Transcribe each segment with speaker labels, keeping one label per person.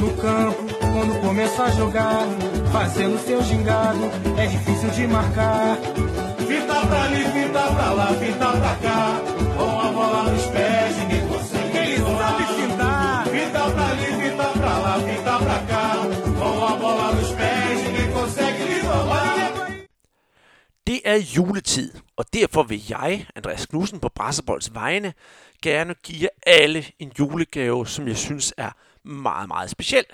Speaker 1: No campo, quando começa a jogar, fazendo seu gingado, é difícil de marcar. Fita pra ali, fita pra lá, fita pra cá, com a bola nos pés, ninguém consegue. Ele sabe fintar. Fita pra ali, fita pra lá, fita pra cá, com a bola nos pés, ninguém consegue lhe roubar.
Speaker 2: Det er juletid, og derfor vil jeg, Andreas Knudsen på Brasserbolds vegne, gerne give jer alle en julegave, som jeg synes er meget, meget speciel.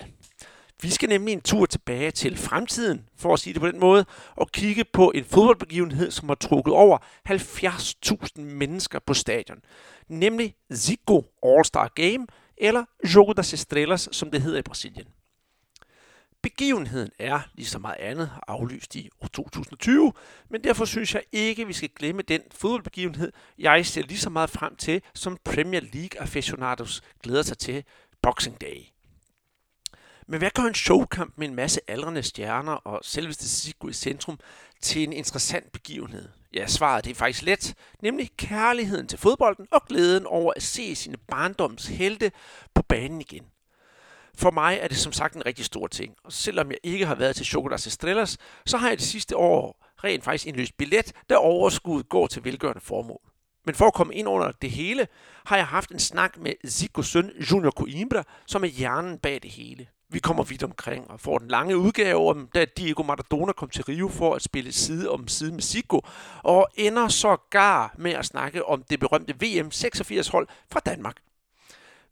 Speaker 2: Vi skal nemlig en tur tilbage til fremtiden, for at sige det på den måde, og kigge på en fodboldbegivenhed, som har trukket over 70.000 mennesker på stadion. Nemlig Zico All-Star Game, eller Jogo das Estrelas, som det hedder i Brasilien. Begivenheden er, ligesom meget andet, aflyst i år 2020, men derfor synes jeg ikke, vi skal glemme den fodboldbegivenhed, jeg ser lige så meget frem til, som Premier League aficionados glæder sig til Boxing Day. Men hvad gør en showkamp med en masse aldrende stjerner og selveste Sigurd i centrum til en interessant begivenhed? Ja, svaret det er faktisk let, nemlig kærligheden til fodbolden og glæden over at se sine barndoms helte på banen igen. For mig er det som sagt en rigtig stor ting, og selvom jeg ikke har været til Chocolas Estrellas, så har jeg det sidste år rent faktisk indløst billet, der overskuddet går til velgørende formål. Men for at komme ind under det hele, har jeg haft en snak med Zico's søn Junior Coimbra, som er hjernen bag det hele. Vi kommer vidt omkring og får den lange udgave om, da Diego Maradona kom til Rio for at spille side om side med Zico, og ender sågar med at snakke om det berømte VM 86-hold fra Danmark.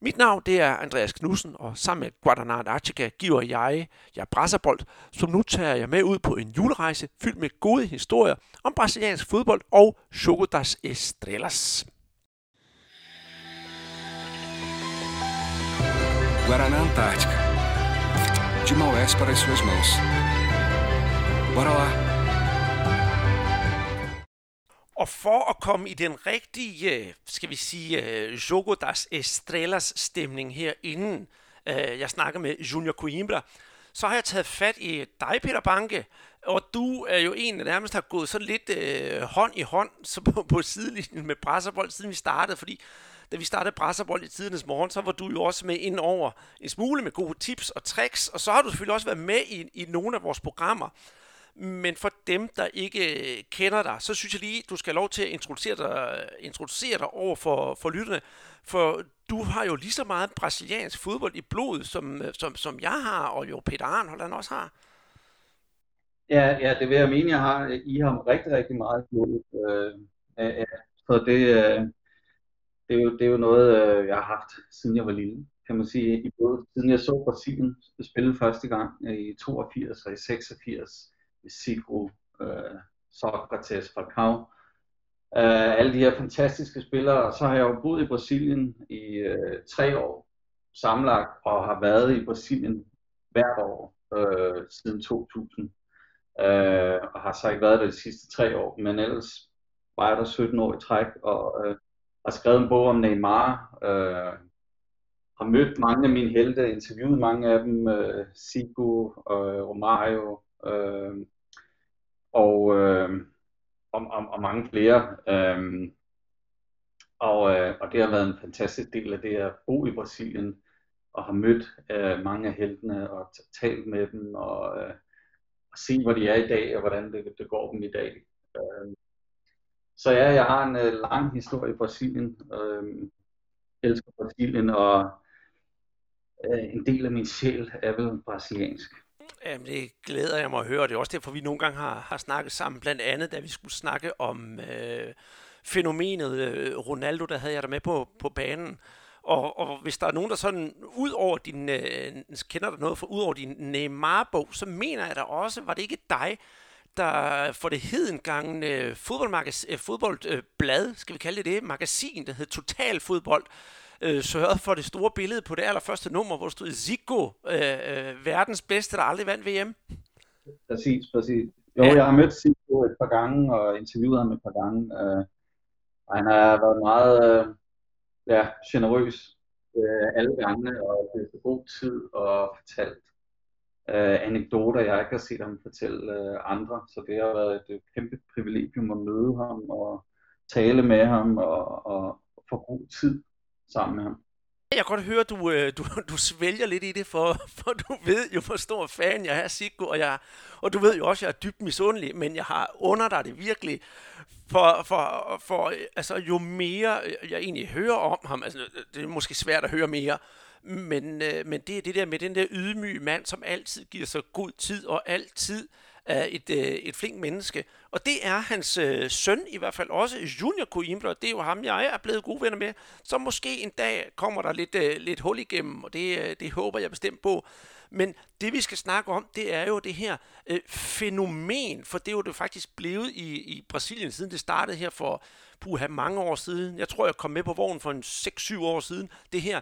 Speaker 2: Mit navn det er Andreas Knudsen, og sammen med Guadalajara Archica giver jeg jer Brasserbold, som nu tager jeg med ud på en julerejse fyldt med gode historier om brasiliansk fodbold og Choco das Estrelas.
Speaker 3: Guaraná Antártica. De Maués para as suas mãos. Bora lá!
Speaker 2: Og for at komme i den rigtige, skal vi sige, øh, Jogo das Estrellas stemning her inden øh, jeg snakker med Junior Coimbra, så har jeg taget fat i dig, Peter Banke, og du er jo en, der nærmest har gået sådan lidt øh, hånd i hånd så på, på sidelinjen med Brasserbold, siden vi startede, fordi da vi startede Brasserbold i tidernes morgen, så var du jo også med ind over en smule med gode tips og tricks, og så har du selvfølgelig også været med i, i nogle af vores programmer. Men for dem, der ikke øh, kender dig, så synes jeg lige, du skal have lov til at introducere dig, introducere dig over for, for lytterne. For du har jo lige så meget brasiliansk fodbold i blodet, som, øh, som, som jeg har, og jo Peter Arnhold han også har.
Speaker 4: Ja, ja, det vil jeg mene, jeg har i ham rigtig, rigtig meget blod. Øh, ja. Så det, øh, det, er jo, det er jo noget, øh, jeg har haft, siden jeg var lille, kan man sige. I både, siden jeg så Brasilien spille første gang øh, i 82 og i 86, Zico, øh, Socrates, Falcao, øh, alle de her fantastiske spillere. Og så har jeg jo boet i Brasilien i øh, tre år samlet og har været i Brasilien hvert år øh, siden 2000. Øh, og har så ikke været der de sidste tre år, men ellers var jeg der 17 år i træk, og øh, har skrevet en bog om Neymar, øh, har mødt mange af mine helte, interviewet mange af dem, øh, Zico, øh, Romario, øh, og, øh, og, og, og mange flere. Øh, og, øh, og det har været en fantastisk del af det at bo i Brasilien, og har mødt øh, mange af heltene, og talt med dem, og, øh, og se, hvor de er i dag, og hvordan det, det går dem i dag. Øh, så ja, jeg har en øh, lang historie i Brasilien. Øh, elsker Brasilien, og øh, en del af min sjæl er vel brasiliansk.
Speaker 2: Jamen, det glæder jeg mig at høre. Det er også derfor, vi nogle gange har, har snakket sammen. Blandt andet, da vi skulle snakke om øh, fænomenet øh, Ronaldo, der havde jeg der med på, på banen. Og, og hvis der er nogen, der sådan, ud over din, øh, kender der noget for ud over din Neymar-bog, så mener jeg da også, var det ikke dig, der for det hedengangne øh, fodboldblad, øh, fodboldblad, skal vi kalde det det, magasin, der hed Total Fodbold, øh, sørgede for det store billede på det allerførste nummer, hvor stod Zico, øh, øh, verdens bedste, der aldrig vandt VM.
Speaker 4: Præcis, præcis. Jo, ja. jeg har mødt Zico et par gange og interviewet ham et par gange. Øh, og han har været meget øh, ja, generøs øh, alle gange, og det er god tid og fortalt øh, anekdoter, jeg ikke har set ham fortælle øh, andre. Så det har været et kæmpe privilegium at møde ham og tale med ham og, og få god tid sammen med ham.
Speaker 2: kan jeg godt høre, at du, øh, du, du svælger lidt i det, for, for du ved jo, hvor stor fan jeg er, Siggo, og, jeg, og du ved jo også, at jeg er dybt misundelig, men jeg har under dig det virkelig. For, for, for altså, jo mere jeg egentlig hører om ham, altså, det er måske svært at høre mere, men, øh, men det er det der med den der ydmyge mand, som altid giver sig god tid og altid af et, øh, et flink menneske. Og det er hans øh, søn i hvert fald også, Junior Coimbra, det er jo ham, jeg er blevet gode venner med. Så måske en dag kommer der lidt, øh, lidt hul igennem, og det, øh, det håber jeg bestemt på. Men det vi skal snakke om, det er jo det her øh, fænomen, for det er jo det faktisk blevet i, i Brasilien, siden det startede her for puha, mange år siden. Jeg tror, jeg kom med på vognen for en 6-7 år siden. Det her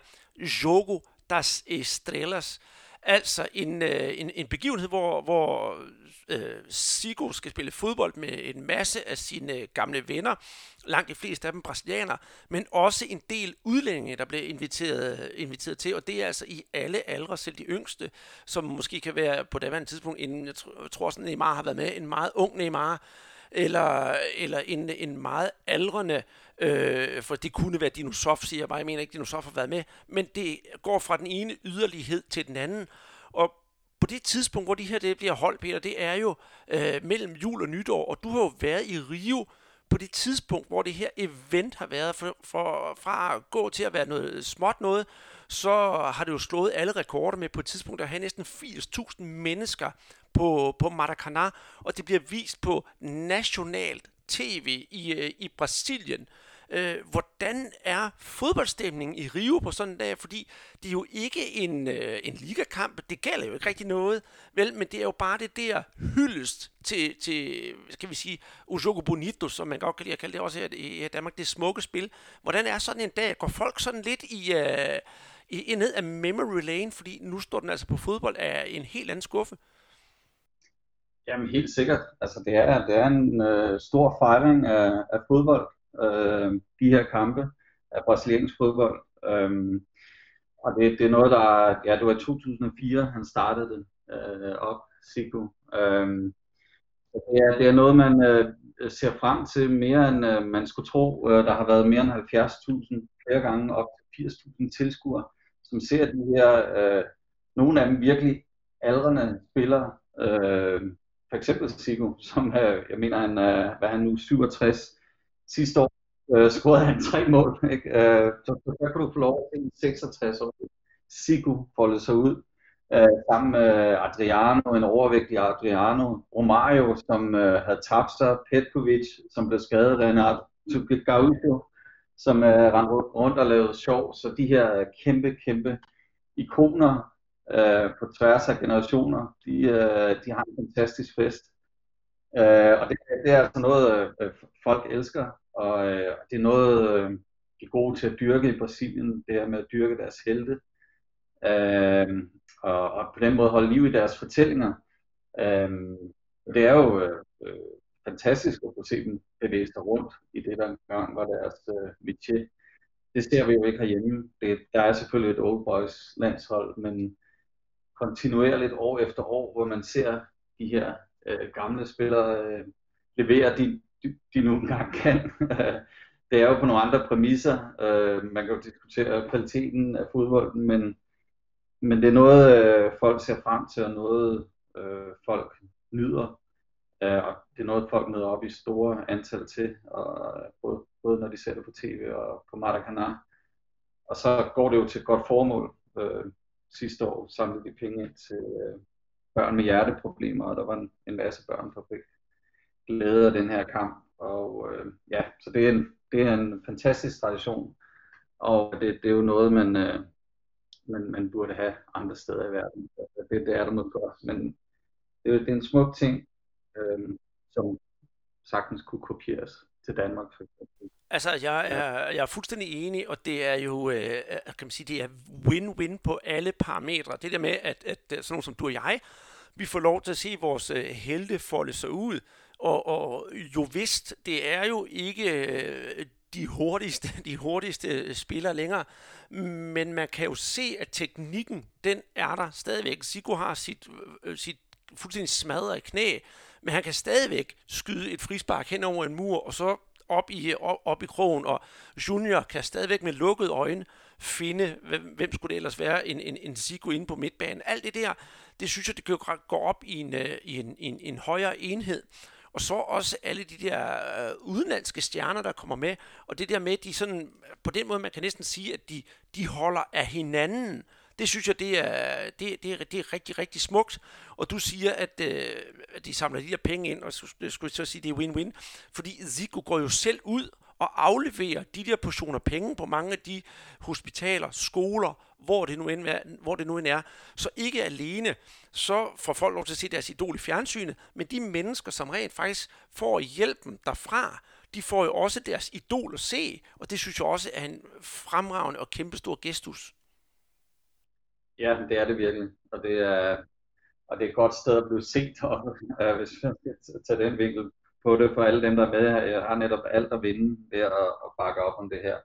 Speaker 2: Jogo das Estrelas. Altså en, øh, en, en begivenhed, hvor, hvor øh, Sigo skal spille fodbold med en masse af sine gamle venner, langt de fleste af dem brasilianere, men også en del udlændinge, der bliver inviteret, inviteret til, og det er altså i alle aldre, selv de yngste, som måske kan være på daværende tidspunkt, inden jeg tror sådan Neymar har været med, en meget ung Neymar, eller, eller en, en meget aldrende, øh, for det kunne være Dinosof, siger jeg bare, jeg mener ikke, Dinosof har været med, men det går fra den ene yderlighed til den anden, og på det tidspunkt, hvor de her det bliver holdt, Peter, det er jo øh, mellem jul og nytår, og du har jo været i Rio på det tidspunkt, hvor det her event har været, for, for, fra at gå til at være noget småt noget, så har det jo slået alle rekorder med på et tidspunkt at have næsten 80.000 mennesker på, på Maracanã, og det bliver vist på nationalt tv i, øh, i Brasilien. Øh, Øh, hvordan er fodboldstemningen i Rio på sådan en dag? Fordi det er jo ikke en, øh, en ligakamp, det gælder jo ikke rigtig noget, vel, men det er jo bare det der hyldest til, til skal vi sige, Ujogo Bonito, som man godt kan lide at kalde det også her i Danmark, det smukke spil. Hvordan er sådan en dag? Går folk sådan lidt i, øh, i, i ned af memory lane, fordi nu står den altså på fodbold af en helt anden skuffe?
Speaker 4: Jamen helt sikkert. Altså det er, det er en øh, stor fejring af, af fodbold, øh, de her kampe af brasiliansk fodbold. Øh, og det, det er noget, der, ja det var i 2004, han startede det øh, op, Siku. Øh, det, er, det er noget, man øh, ser frem til mere end øh, man skulle tro. Øh, der har været mere end 70.000 flere gange, op til 80.000 tilskuere, som ser de her, øh, nogle af dem virkelig aldrende spillere, øh, for eksempel Sigo, som øh, jeg mener, han, øh, hvad han nu, 67 sidste år, øh, scorede han tre mål. Ikke? Øh, så, så kunne du få lov til 66 år. Sigo folde sig ud øh, sammen med Adriano, en overvægtig Adriano, Romario, som øh, havde tabt sig, Petkovic, som blev skadet, Renato Gaudio, som øh, rendte rundt og lavede sjov. Så de her øh, kæmpe, kæmpe ikoner øh, på tværs af generationer, de, øh, de har en fantastisk fest. Øh, og det, det er altså noget, øh, folk elsker, og øh, det er noget, øh, de er gode til at dyrke i Brasilien, det her med at dyrke deres helte, øh, og, og på den måde holde liv i deres fortællinger. Øh, det er jo øh, øh, fantastisk at få se dem bevæge sig rundt i det, der engang var deres øh, métier. Det ser vi jo ikke herhjemme. Det, der er selvfølgelig et Old Boys landshold, men kontinuerligt år efter år, hvor man ser de her øh, gamle spillere øh, leverer, de, de, de nu gange kan. det er jo på nogle andre præmisser. Øh, man kan jo diskutere kvaliteten af fodbolden, men, men det er noget, øh, folk ser frem til, og noget øh, folk nyder. Øh, og det er noget, folk møder op i store antal til, og, øh, både, både når de ser det på tv og på Maracanã. Og så går det jo til et godt formål. Øh, sidste år samlede de penge ind til øh, børn med hjerteproblemer, og der var en, en masse børn, der fik glæde af den her kamp. Og øh, ja, så det er, en, det er en fantastisk tradition, og det, det er jo noget, man, øh, man, man burde have andre steder i verden. Det, det er der noget for, men det, det er en smuk ting, øh, som sagtens kunne kopieres til Danmark. For eksempel.
Speaker 2: Altså, jeg er, jeg er fuldstændig enig, og det er jo, øh, kan man sige, det er win-win på alle parametre. Det der med, at, at sådan nogen som du og jeg, vi får lov til at se vores øh, helte folde sig ud, og, og jo vist, det er jo ikke øh, de hurtigste, de hurtigste spillere længere, men man kan jo se, at teknikken, den er der stadigvæk. Sigo har sit, øh, sit fuldstændig smadret knæ, men han kan stadigvæk skyde et frispark hen over en mur, og så op i, op, op i krogen, og Junior kan stadigvæk med lukkede øjne finde, hvem, hvem skulle det ellers være, en, en, en Zico inde på midtbanen. Alt det der, det synes jeg, det kan gå op i en, øh, i en, en, en højere enhed. Og så også alle de der øh, udenlandske stjerner, der kommer med, og det der med, de sådan, på den måde, man kan næsten sige, at de, de holder af hinanden. Det synes jeg, det er, det, det, er, det er rigtig, rigtig smukt. Og du siger, at, øh, at de samler de der penge ind, og så skulle jeg så sige, det er win-win. Fordi Zico går jo selv ud og afleverer de der portioner penge på mange af de hospitaler, skoler, hvor det nu end er, hvor det nu end er. Så ikke alene så får folk lov til at se deres idol i fjernsynet, men de mennesker, som rent faktisk får hjælpen derfra, de får jo også deres idol at se, og det synes jeg også er en fremragende og kæmpestor gestus.
Speaker 4: Ja, det er det virkelig, og det er, og det er et godt sted at blive set, og, øh, hvis man skal tage den vinkel på det for alle dem, der er med. Jeg øh, har netop alt at vinde ved at, at bakke op om det her.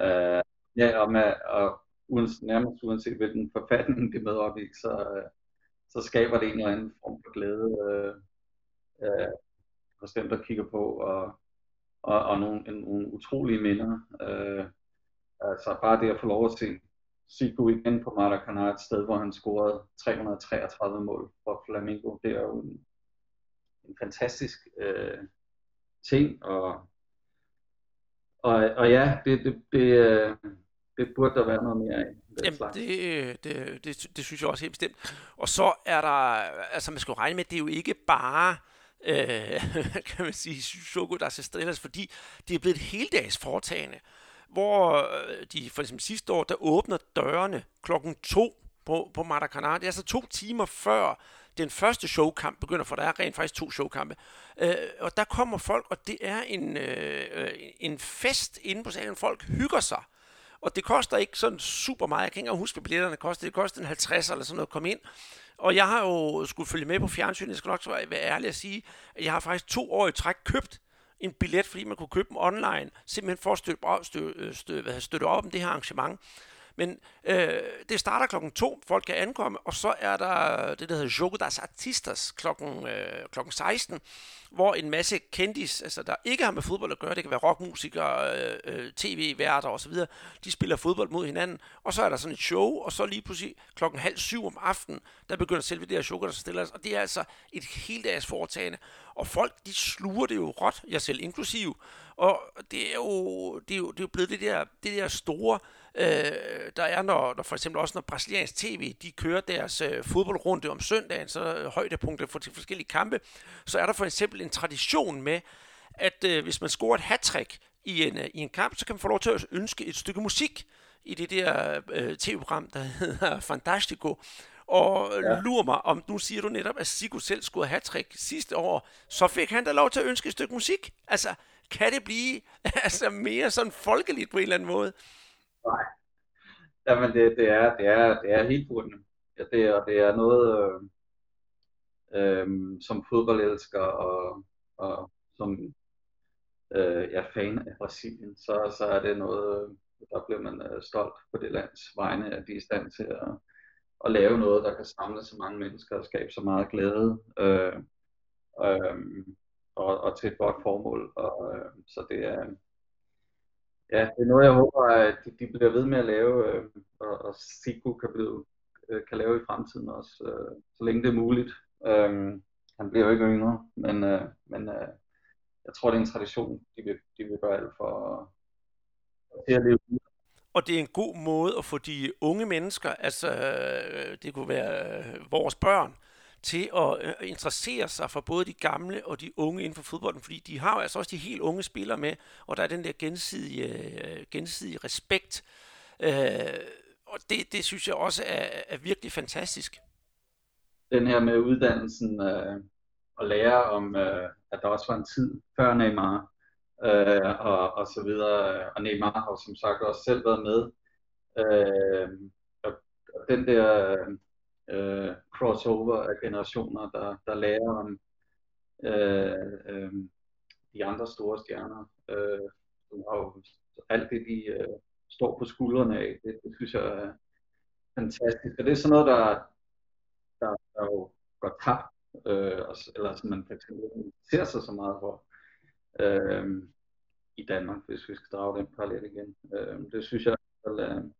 Speaker 4: Uh, ja, og, med, og uanset, nærmest uanset hvilken forfatning det med op i, så, øh, så skaber det en eller anden form for glæde uh, uh, hos dem, der kigger på, og, og, og nogle, en, nogle utrolige minder. Uh, altså bare det at få lov at se Sigu igen på Maracanã, et sted, hvor han scorede 333 mål for Flamengo, det er jo en, en fantastisk øh, ting, og, og, og ja, det, det, det, øh, det burde der være noget mere af.
Speaker 2: Jamen, det, det, det, det synes jeg også helt bestemt. Og så er der, altså man skal jo regne med, at det er jo ikke bare, øh, kan man sige, Shoko der Estrellas, fordi det er blevet et heldags foretagende, hvor øh, de for eksempel sidste år, der åbner dørene klokken to på, på Maracanã. Det er altså to timer før den første showkamp begynder, for der er rent faktisk to showkampe. Øh, og der kommer folk, og det er en, øh, en fest inde på salen. Folk hygger sig. Og det koster ikke sådan super meget. Jeg kan ikke engang huske, hvad billetterne koster. Det koster en 50 eller sådan noget at komme ind. Og jeg har jo skulle følge med på fjernsynet. Jeg skal nok være ærlig at sige, at jeg har faktisk to år i træk købt en billet, fordi man kunne købe dem online, simpelthen for at støtte, støtte, støtte, øh, støtte op om det her arrangement. Men øh, det starter klokken to, folk kan ankomme, og så er der det, der hedder Jogo das Artistas klokken, øh, klokken 16, hvor en masse kendis, altså der ikke har med fodbold at gøre, det kan være rockmusikere, øh, øh tv-værter osv., de spiller fodbold mod hinanden, og så er der sådan et show, og så lige pludselig klokken halv syv om aftenen, der begynder selve det her Jogo das Artistas, og det er altså et helt dags foretagende, og folk, de sluger det jo råt, jeg selv inklusiv, og det er jo, det er jo, det er jo blevet det der, det der store, øh, der er, når, når for eksempel også når brasiliansk tv, de kører deres øh, fodboldrunde om søndagen, så højdepunkter for de forskellige kampe, så er der for eksempel en tradition med, at øh, hvis man scorer et hat i en, øh, i en kamp, så kan man få lov til at ønske et stykke musik i det der øh, tv-program, der hedder Fantastico. Og ja. lurer mig, om nu siger du netop, at Sigo selv skulle have hat sidste år, så fik han da lov til at ønske et stykke musik. Altså, kan det blive altså, mere sådan folkeligt på en eller anden måde?
Speaker 4: Nej. Jamen, det, det, er, det, er, det er helt bundet. Ja, det, er, det er noget, øh, øh, som fodboldelsker og, og som øh, er fan af Brasilien, så, så er det noget, der bliver man øh, stolt på det lands vegne, at de er i stand til at, at lave noget, der kan samle så mange mennesker og skabe så meget glæde. Øh, øh, og, og til et godt formål. Og, øh, så det er, ja, det er noget, jeg håber, at de, de bliver ved med at lave, øh, og, og Siku kan, blive, øh, kan lave i fremtiden også, øh, så længe det er muligt. Øh, han bliver jo ikke yngre, men, øh, men øh, jeg tror, det er en tradition, de vil, de vil gøre alt for at, leve
Speaker 2: og det er en god måde at få de unge mennesker, altså øh, det kunne være øh, vores børn, til at øh, interessere sig for både de gamle og de unge inden for fodbolden, fordi de har jo altså også de helt unge spillere med, og der er den der gensidige, øh, gensidige respekt. Øh, og det, det synes jeg også er, er virkelig fantastisk.
Speaker 4: Den her med uddannelsen øh, og lære om, øh, at der også var en tid før Neymar, øh, og, og så videre. Og Neymar har jo som sagt også selv været med. Øh, og, og den der øh, crossover af generationer, der, der lærer om øh, øh, de andre store stjerner. Øh, som har jo alt det, de øh, står på skuldrene af, det, det synes jeg er fantastisk. Og det er sådan noget, der, der, der jo går tabt, øh, eller som man fx ser sig så meget for øh, i Danmark, hvis vi skal drage den parallel igen. Øh, det synes jeg fald,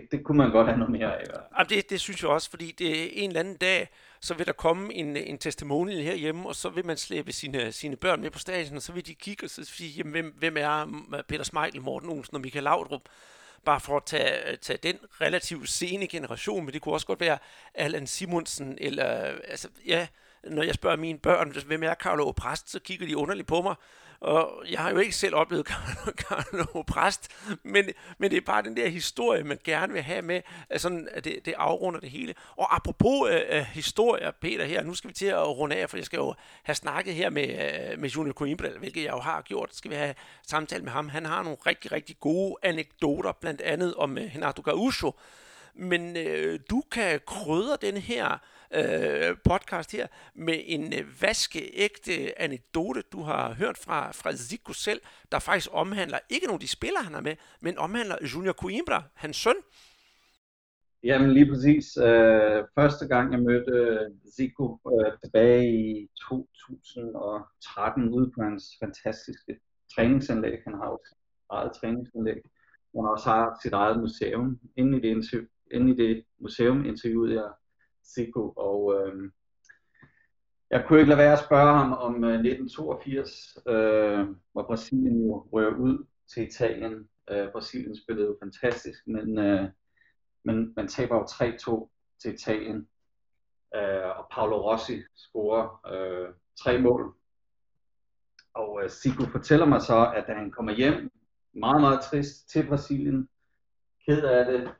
Speaker 4: det, det kunne man godt have noget mere af.
Speaker 2: Jamen, det, det synes jeg også, fordi det er en eller anden dag, så vil der komme en, en testimonial herhjemme, og så vil man slæbe sine, sine børn med på stadion, og så vil de kigge og så sige, jamen, hvem, hvem er øh, Peter Smeichel, Morten Olsen og Michael Laudrup? Bare for at tage, øh, tage den relativt sene generation, men det kunne også godt være Allan Simonsen, eller øh, altså, ja, når jeg spørger mine børn, hvem er Carlo Præst, så kigger de underligt på mig, og jeg har jo ikke selv oplevet Carlo Præst, men, men det er bare den der historie, man gerne vil have med, altså, at det, det afrunder det hele. Og apropos uh, historier, Peter her, nu skal vi til at runde af, for jeg skal jo have snakket her med, uh, med Junior Coimbra, hvilket jeg jo har gjort. skal vi have samtale med ham. Han har nogle rigtig, rigtig gode anekdoter, blandt andet om uh, Renato Gaucho. Men uh, du kan krydre den her øh, podcast her med en øh, vaskeægte anekdote, du har hørt fra, fra Zico selv, der faktisk omhandler ikke nogen af de spillere, han er med, men omhandler Junior Coimbra, hans søn.
Speaker 4: Jamen lige præcis. Øh, første gang jeg mødte øh, Zico øh, tilbage i 2013 ude på hans fantastiske træningsanlæg. Han har jo sit eget træningsanlæg. Han også har sit eget museum. Inde i det, inde i det museum interviewede jeg Zico, og øh, jeg kunne ikke lade være at spørge ham om øh, 1982, øh, hvor Brasilien jo rører ud til Italien. Øh, Brasilien spillede jo fantastisk, men, øh, men man taber jo 3-2 til Italien. Øh, og Paolo Rossi scorer øh, tre mål. Og øh, Zico fortæller mig så, at da han kommer hjem, meget, meget trist til Brasilien, ked af det,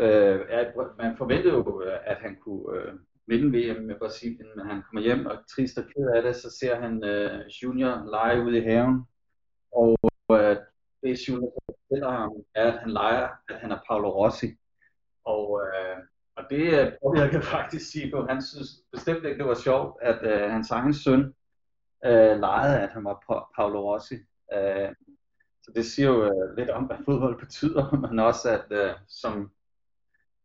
Speaker 4: Øh, at man forventede jo, øh, at han kunne øh, vinde VM med Brasilien, men han kommer hjem og trist og ked af det, så ser han øh, Junior lege ude i haven, og øh, det Junior fortæller ham, er, at han leger, at han er Paolo Rossi. Og, øh, og det øh, påvirker faktisk Sibo. Han synes bestemt ikke, det var sjovt, at øh, hans egen søn øh, legede, at han var pa- Paolo Rossi. Øh, så det siger jo øh, lidt om, hvad fodbold betyder, men også at øh, som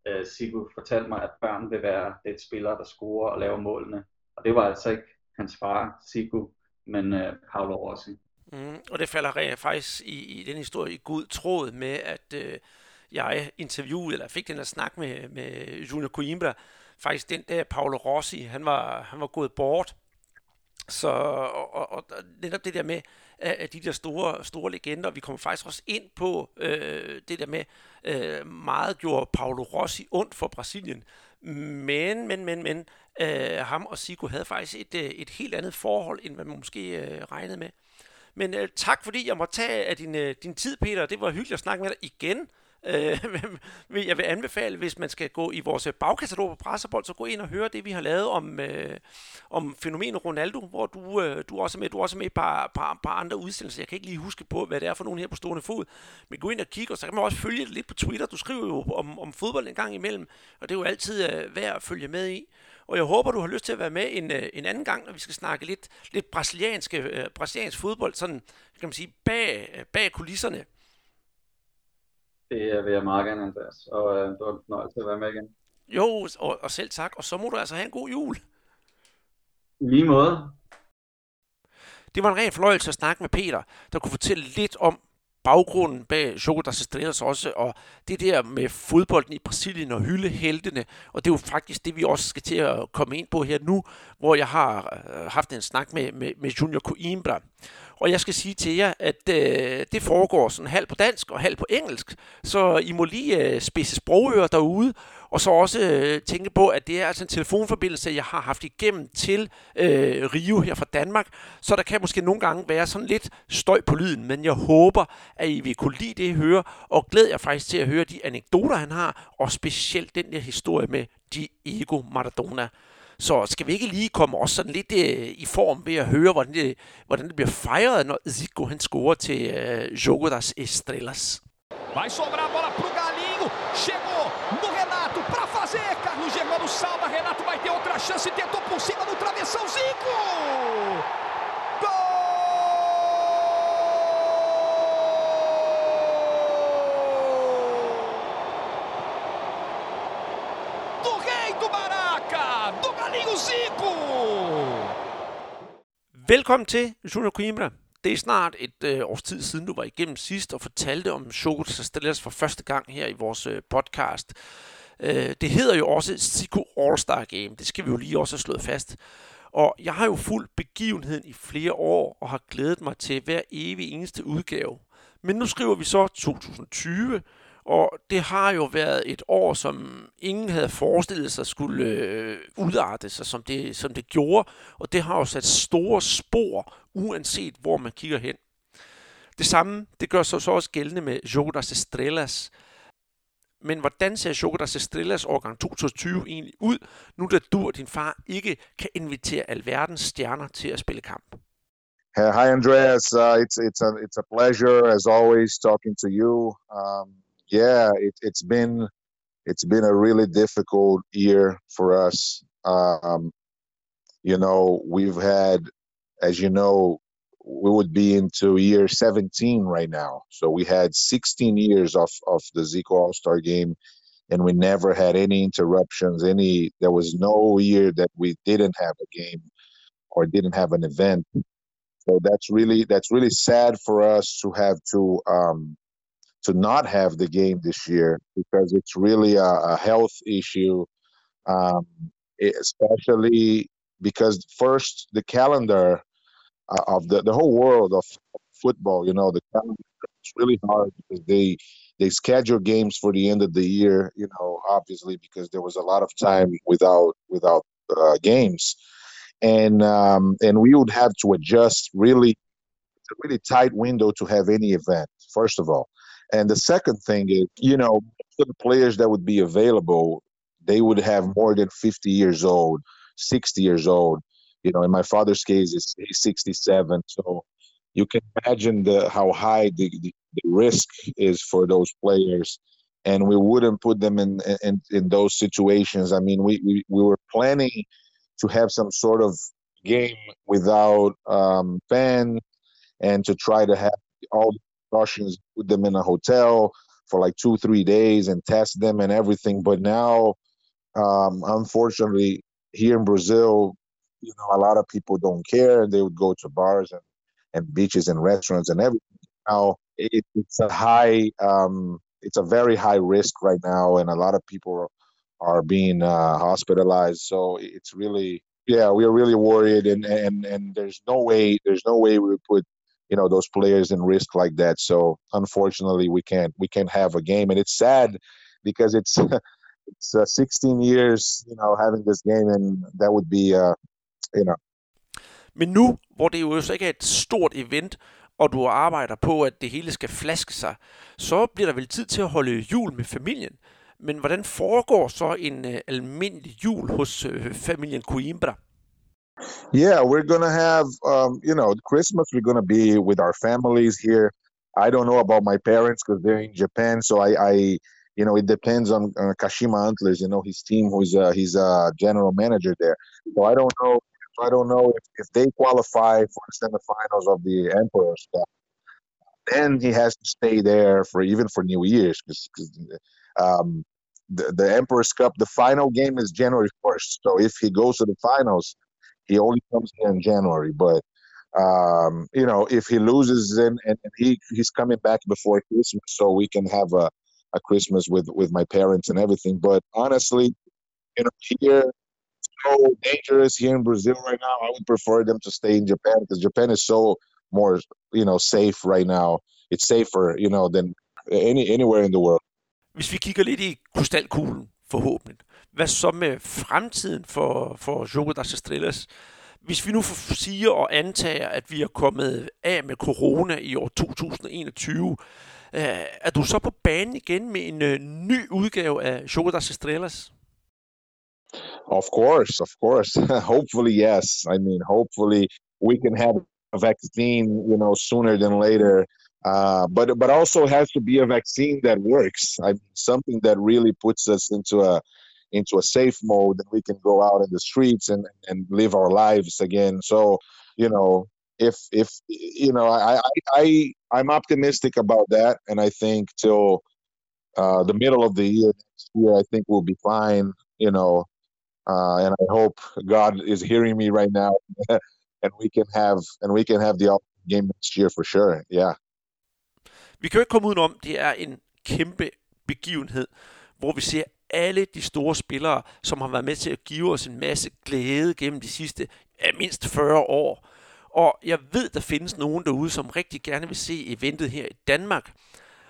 Speaker 4: øh, Sigurd fortalte mig, at børn vil være det spiller, der scorer og laver målene. Og det var altså ikke hans far, Sigurd, men øh, Paolo Rossi.
Speaker 2: Mm, og det falder rent faktisk i, i den historie i god tråd med, at øh, jeg interviewede, eller fik den her snak med, med Junior Coimbra, faktisk den der Paolo Rossi, han var, han var gået bort. Så og, og, og netop det der med, at de der store, store legender. Vi kommer faktisk også ind på øh, det der med, øh, meget gjorde Paulo Rossi ondt for Brasilien. Men, men, men, men, øh, ham og Sigo havde faktisk et, øh, et helt andet forhold, end man måske øh, regnede med. Men øh, tak fordi jeg måtte tage af din, øh, din tid, Peter. Det var hyggeligt at snakke med dig igen. Øh, men jeg vil anbefale, hvis man skal gå i vores bagkatalog på Pressebold, så gå ind og høre det, vi har lavet om, øh, om fænomenet Ronaldo, hvor du, øh, du, også er med, du er også med i et par, par, par andre udsendelser. Jeg kan ikke lige huske på, hvad det er for nogen her på stående fod. Men gå ind og kig, og så kan man også følge det lidt på Twitter. Du skriver jo om, om fodbold en gang imellem, og det er jo altid øh, værd at følge med i. Og jeg håber, du har lyst til at være med en, øh, en anden gang, når vi skal snakke lidt, lidt brasilianske, øh, brasiliansk fodbold, sådan kan man sige, bag, øh, bag kulisserne.
Speaker 4: Det vil jeg meget gerne, Andreas. Og øh, det var en fornøjelse at være med igen.
Speaker 2: Jo, og, og selv tak. Og så må du altså have en god jul.
Speaker 4: I lige måde.
Speaker 2: Det var en ren fornøjelse at snakke med Peter, der kunne fortælle lidt om baggrunden bag Jogo das Estrelas også, og det der med fodbolden i Brasilien og hylde heltene, og det er jo faktisk det, vi også skal til at komme ind på her nu, hvor jeg har øh, haft en snak med, med, med Junior Coimbra. Og jeg skal sige til jer, at øh, det foregår sådan halv på dansk og halv på engelsk. Så I må lige øh, spidse sprogører derude, og så også øh, tænke på, at det er altså en telefonforbindelse, jeg har haft igennem til øh, Rio her fra Danmark. Så der kan måske nogle gange være sådan lidt støj på lyden, men jeg håber, at I vil kunne lide det, I hører, og glæder jer faktisk til at høre de anekdoter, han har, og specielt den der historie med Diego Maradona. Så skal vi ikke lige komme også sådan lidt øh, i form ved at høre, hvordan det, hvordan det bliver fejret, når Zico han scorer til øh, Jogo das Estrelas. Vai sobrar a bola pro Galinho. Chegou no Renato para fazer. Carlos Germano salva. Renato vai ter outra chance. Tentou por cima do travessão. Zico! Velkommen til, Juno Coimbra. Det er snart et øh, års tid siden, du var igennem sidst og fortalte om Choco Stellas for første gang her i vores øh, podcast. Øh, det hedder jo også Zico All-Star Game. Det skal vi jo lige også have slået fast. Og jeg har jo fulgt begivenheden i flere år og har glædet mig til hver evig eneste udgave. Men nu skriver vi så 2020, og det har jo været et år, som ingen havde forestillet sig skulle øh, udarte sig, som det, som det gjorde. Og det har jo sat store spor, uanset hvor man kigger hen. Det samme, det gør sig så også gældende med Jodas Estrellas. Men hvordan ser Jodas Estrellas årgang 2020 egentlig ud, nu da du og din far ikke kan invitere alverdens stjerner til at spille kamp?
Speaker 5: Hi, Andreas. Uh, it's it's a it's a pleasure as always talking to you. Um, yeah, it, has been it's been a really difficult year for us. Um, you know, we've had, as you know, we would be into year 17 right now. So we had 16 years of of the Zico All Star Game, and we never had any interruptions. Any there was no year that we didn't have a game or didn't have an event. So that's really that's really sad for us to have to um, to not have the game this year because it's really a, a health issue, um, especially because first the calendar uh, of the, the whole world of football, you know, the calendar is really hard because they they schedule games for the end of the year, you know, obviously because there was a lot of time without without uh, games, and um, and we would have to adjust really it's a really tight window to have any event. First of all, and the second thing is, you know, the players that would be available, they would have more than 50 years old, 60 years old. You know, in my father's case, it's he's 67. So you can imagine the how high the, the, the risk is for those players. And we wouldn't put them in, in, in those situations. I mean, we, we, we were planning to have some sort of game without um, fans and to try to have all Russians put them in a hotel for like two, three days and test them and everything. But now, um, unfortunately, here in Brazil, you know, a lot of people don't care and they would go to bars and, and beaches and restaurants and everything. Now, it, it's a high, um, it's a very high risk right now, and a lot of people are being uh, hospitalized. So it's really, yeah, we're really worried, and and and there's no way, there's no way we would put you know those players in risk like that. So unfortunately, we can't we can't have a game, and it's sad because it's it's uh, 16 years, you know, having this game, and that would be, uh, you know.
Speaker 2: Men nu, hvor det jo ikke er et stort event, og du arbejder på, at det hele skal flaske sig, så bliver der vel tid til at holde jul med familien. Men hvordan foregår så en uh, almindelig jul hos uh, familien Coimbra?
Speaker 5: Yeah, we're gonna have um, you know Christmas. We're gonna be with our families here. I don't know about my parents because they're in Japan, so I, I you know it depends on, on Kashima Antlers. You know his team, who's uh, he's a general manager there. So I don't know. I don't know if, if they qualify for the semifinals of the Emperor's Cup. Then he has to stay there for even for New Year's because um, the, the Emperor's Cup, the final game is January 1st. So if he goes to the finals, he only comes here in January, but um, you know, if he loses, then and, and he he's coming back before Christmas, so we can have a, a Christmas with with my parents and everything. But honestly, you know, here it's so dangerous here in Brazil right now. I would prefer them to stay in Japan because Japan is so more, you know, safe right now. It's safer, you know, than any anywhere in the world.
Speaker 2: Hvis vi kigger lidt i krystalkuglen, forhåbentlig, Hvad så med fremtiden for, for Jogo das Estrellas? Hvis vi nu siger og antager, at vi er kommet af med corona i år 2021, øh, er du så på banen igen med en øh, ny udgave af Jogo das Estrellas?
Speaker 5: Of course, of course. hopefully, yes. I mean, hopefully we can have a vaccine, you know, sooner than later. Uh, but but also has to be a vaccine that works. I something that really puts us into a into a safe mode and we can go out in the streets and, and live our lives again. So, you know, if if you know, I I, I I'm optimistic about that, and I think till uh, the middle of the year next year, I think we'll be fine. You know, uh, and I hope God is hearing me right now, and we can have and we can have the game next year for sure. Yeah.
Speaker 2: Vi kan jo ikke komme udenom, det er en kæmpe begivenhed, hvor vi ser alle de store spillere, som har været med til at give os en masse glæde gennem de sidste ja, mindst 40 år. Og jeg ved, der findes nogen derude, som rigtig gerne vil se eventet her i Danmark.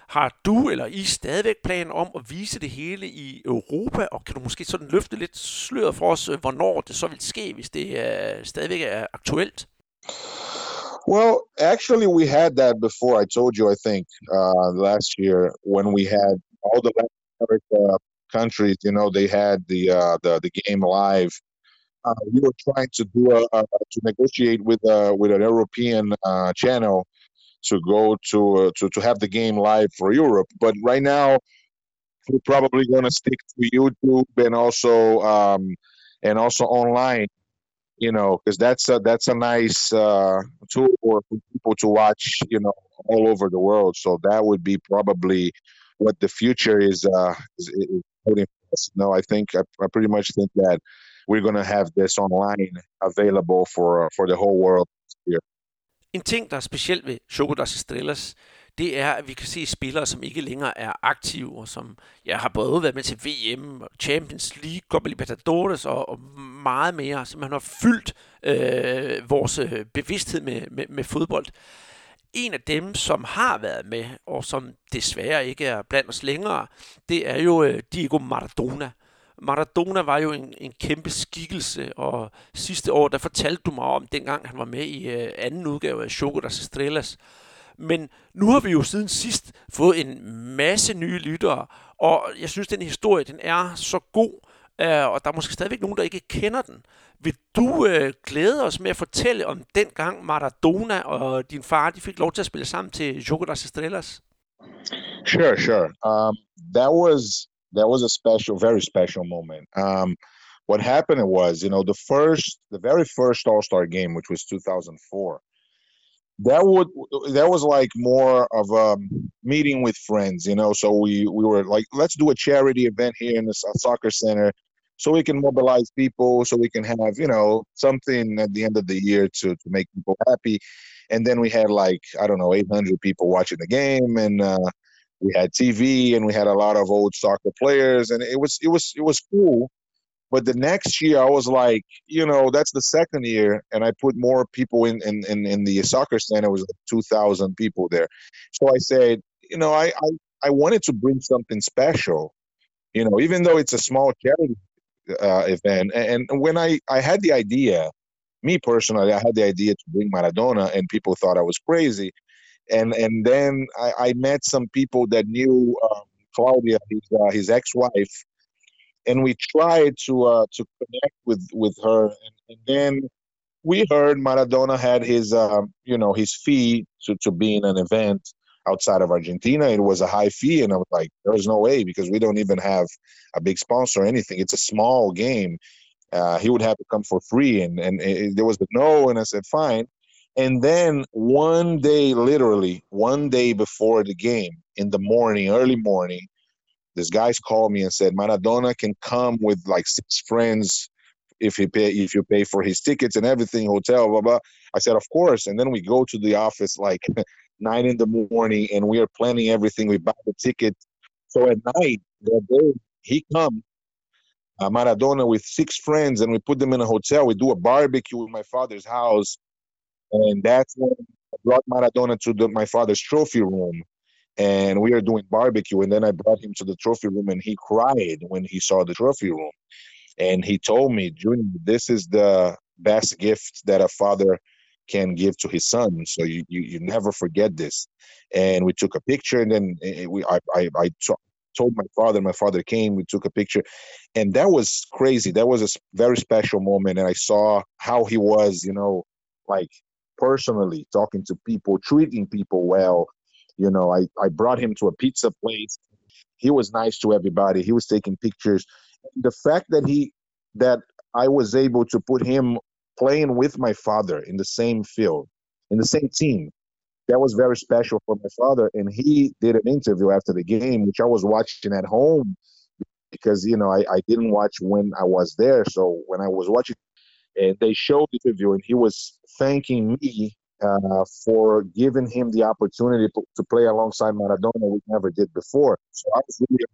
Speaker 2: Har du eller I stadigvæk planer om at vise det hele i Europa, og kan du måske sådan løfte lidt sløret for os, hvornår det så vil ske, hvis det uh, stadigvæk er aktuelt?
Speaker 5: Well, actually, we had that before. I told you, I think, uh, last year when we had all the Latin America countries. You know, they had the uh, the, the game live. Uh, we were trying to do a, a to negotiate with uh, with an European uh, channel to go to uh, to to have the game live for Europe. But right now, we're probably going to stick to YouTube and also um, and also online. You know, because that's a that's a nice tool for people to watch. You know, all over the world. So that would be probably what the future is. Uh, is putting us. No, I think I, I pretty much think that we're going to have this online available for for the whole world here.
Speaker 2: En ting, der er specielt ved Chocodas Estrellas, det er, at vi kan se spillere, som ikke længere er aktive, og som ja, har både været med til VM, Champions League, Copa Libertadores og, og meget mere, som har fyldt øh, vores øh, bevidsthed med, med, med fodbold. En af dem, som har været med, og som desværre ikke er blandt os længere, det er jo øh, Diego Maradona – Maradona var jo en, en kæmpe skikkelse, og sidste år, der fortalte du mig om, dengang han var med i øh, anden udgave af Choco das Estrellas. Men nu har vi jo siden sidst fået en masse nye lyttere, og jeg synes, den historie, den er så god, øh, og der er måske stadigvæk nogen, der ikke kender den. Vil du øh, glæde os med at fortælle om den gang Maradona og din far, de fik lov til at spille sammen til Jogo das Estrellas?
Speaker 5: Sure, sure. Um, that was that was a special, very special moment. Um, what happened was, you know, the first, the very first All Star game, which was 2004, that would that was like more of a meeting with friends, you know. So we we were like, let's do a charity event here in the soccer center, so we can mobilize people, so we can have you know something at the end of the year to to make people happy. And then we had like I don't know 800 people watching the game, and uh, we had TV and we had a lot of old soccer players and it was it was it was cool. But the next year I was like, you know, that's the second year and I put more people in in, in, in the soccer stand. It was like two thousand people there. So I said, you know, I, I I wanted to bring something special, you know, even though it's a small charity uh, event. And, and when I I had the idea, me personally, I had the idea to bring Maradona, and people thought I was crazy and and then I, I met some people that knew um, Claudia, his, uh, his ex-wife, and we tried to uh, to connect with with her, and, and, then we heard Maradona had his um, you know his fee to to be in an event outside of Argentina. It was a high fee, and I was like, "There's no way," because we don't even have a big sponsor or anything. It's a small game. Uh, he would have to come for free, and and it, there was the no, and I said, "Fine." And then one day, literally one day before the game, in the morning, early morning, this guy's called me and said Maradona can come with like six friends if he pay if you pay for his tickets and everything, hotel, blah blah. I said, of course. And then we go to the office like nine in the morning, and we are planning everything. We buy the ticket. So at night day, he come uh, Maradona with six friends, and we put them in a hotel. We do a barbecue in my father's house and that's when I brought Maradona to the, my father's trophy room, and we were doing barbecue. And then I brought him to the trophy room, and he cried when he saw the trophy room. And he told me, Junior, this is the best gift that a father can give to his son. So you, you, you never forget this. And we took a picture, and then eh, we I I, I t- told my father. My father came. We took a picture, and that was crazy. That was a very special moment. And I saw how he was, you know, like personally, talking to people, treating people well. You know, I, I brought him to a pizza place. He was nice to everybody. He was taking pictures. The fact that he that I was able to put him playing with my father in the same field, in the same team, that was very special for my father. And he did an interview after the game, which I was watching at home because you know I, I didn't watch when I was there. So when I was watching and they showed the interview and he was thanking me uh, for giving him the opportunity to play alongside Maradona, we never did before. So I was really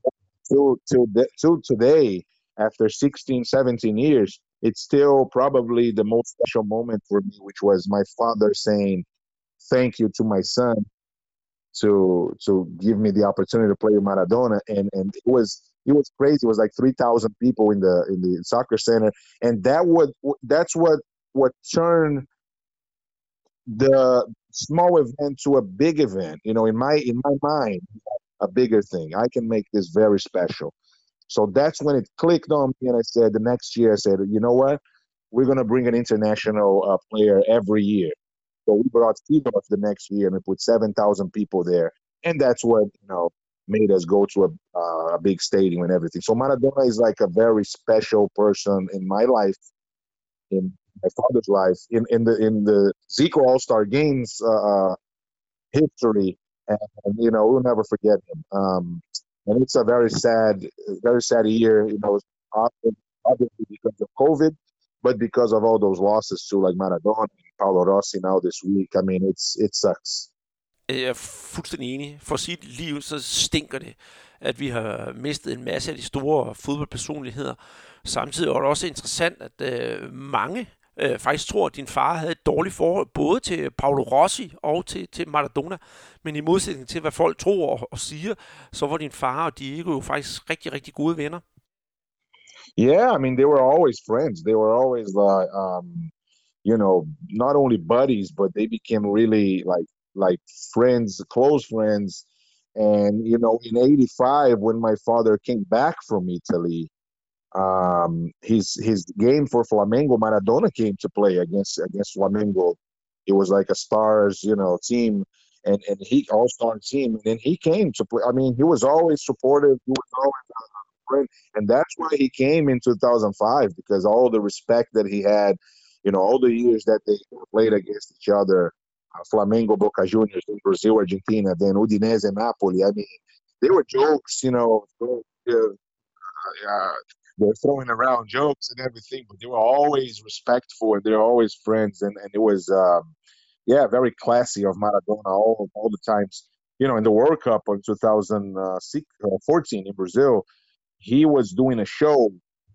Speaker 5: till till till today, after 16, 17 years, it's still probably the most special moment for me, which was my father saying thank you to my son to to give me the opportunity to play with Maradona, and and it was it was crazy. It was like three thousand people in the in the soccer center, and that would that's what what turned the small event to a big event. You know, in my in my mind, a bigger thing. I can make this very special. So that's when it clicked on me, and I said the next year I said, you know what, we're gonna bring an international uh, player every year. So we brought Seedorf the next year and we put 7,000 people there. And that's what, you know, made us go to a, uh, a big stadium and everything. So Maradona is like a very special person in my life, in my father's life, in, in the in the Zico All Star Games uh, uh, history, and, and, you know we'll never forget him. Um, and it's a very sad, very sad year. You know, obviously because of COVID, but because of all those losses too, like Maradona and Paolo Rossi now this week, I mean, it's it sucks.
Speaker 2: Jeg er fuldstændig enig. For at sige det lige så stinker det, at vi har mistet en masse af de store fodboldpersonligheder. Samtidig er det også interessant, at øh, mange øh, faktisk tror, at din far havde et dårligt forhold både til Paolo Rossi og til, til Maradona. Men i modsætning til, hvad folk tror og, og siger, så var din far og Diego jo faktisk rigtig, rigtig gode venner.
Speaker 5: Yeah, I mean, they were always friends. They were always like, um, you know, not only buddies, but they became really like like friends, close friends. And you know, in '85, when my father came back from Italy, um, his his game for Flamengo, Maradona came to play against against Flamengo. It was like a stars, you know, team, and and he all star team, and then he came to play. I mean, he was always supportive. He was always and that's why he came in 2005 because all the respect that he had, you know, all the years that they played against each other, uh, Flamengo, Boca Juniors Brazil, Argentina, then Udinese, Napoli. I mean, they were jokes, you know. Uh, uh, they're throwing around jokes and everything, but they were always respectful and they're always friends. And, and it was, um, yeah, very classy of Maradona all, all the times. You know, in the World Cup in 2014 uh, in Brazil, he was doing a show,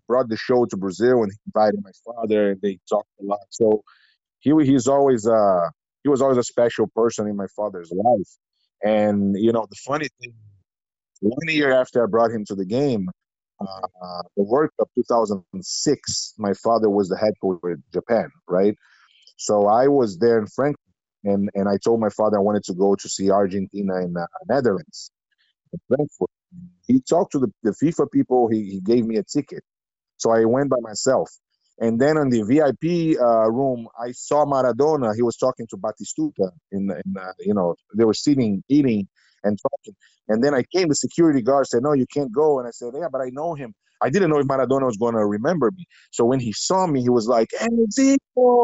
Speaker 5: brought the show to Brazil, and invited my father, and they talked a lot. So he he's always uh he was always a special person in my father's life. And you know, the funny thing, one year after I brought him to the game, uh, the World Cup 2006, my father was the head coach of Japan, right? So I was there in Frankfurt, and and I told my father I wanted to go to see Argentina and uh, Netherlands, in Frankfurt he talked to the, the FIFA people. He, he gave me a ticket. So I went by myself. And then in the VIP uh, room, I saw Maradona. He was talking to Batistuta. In, in uh, you know, they were sitting, eating, and talking. And then I came. The security guard said, "No, you can't go." And I said, "Yeah, but I know him. I didn't know if Maradona was going to remember me." So when he saw me, he was like!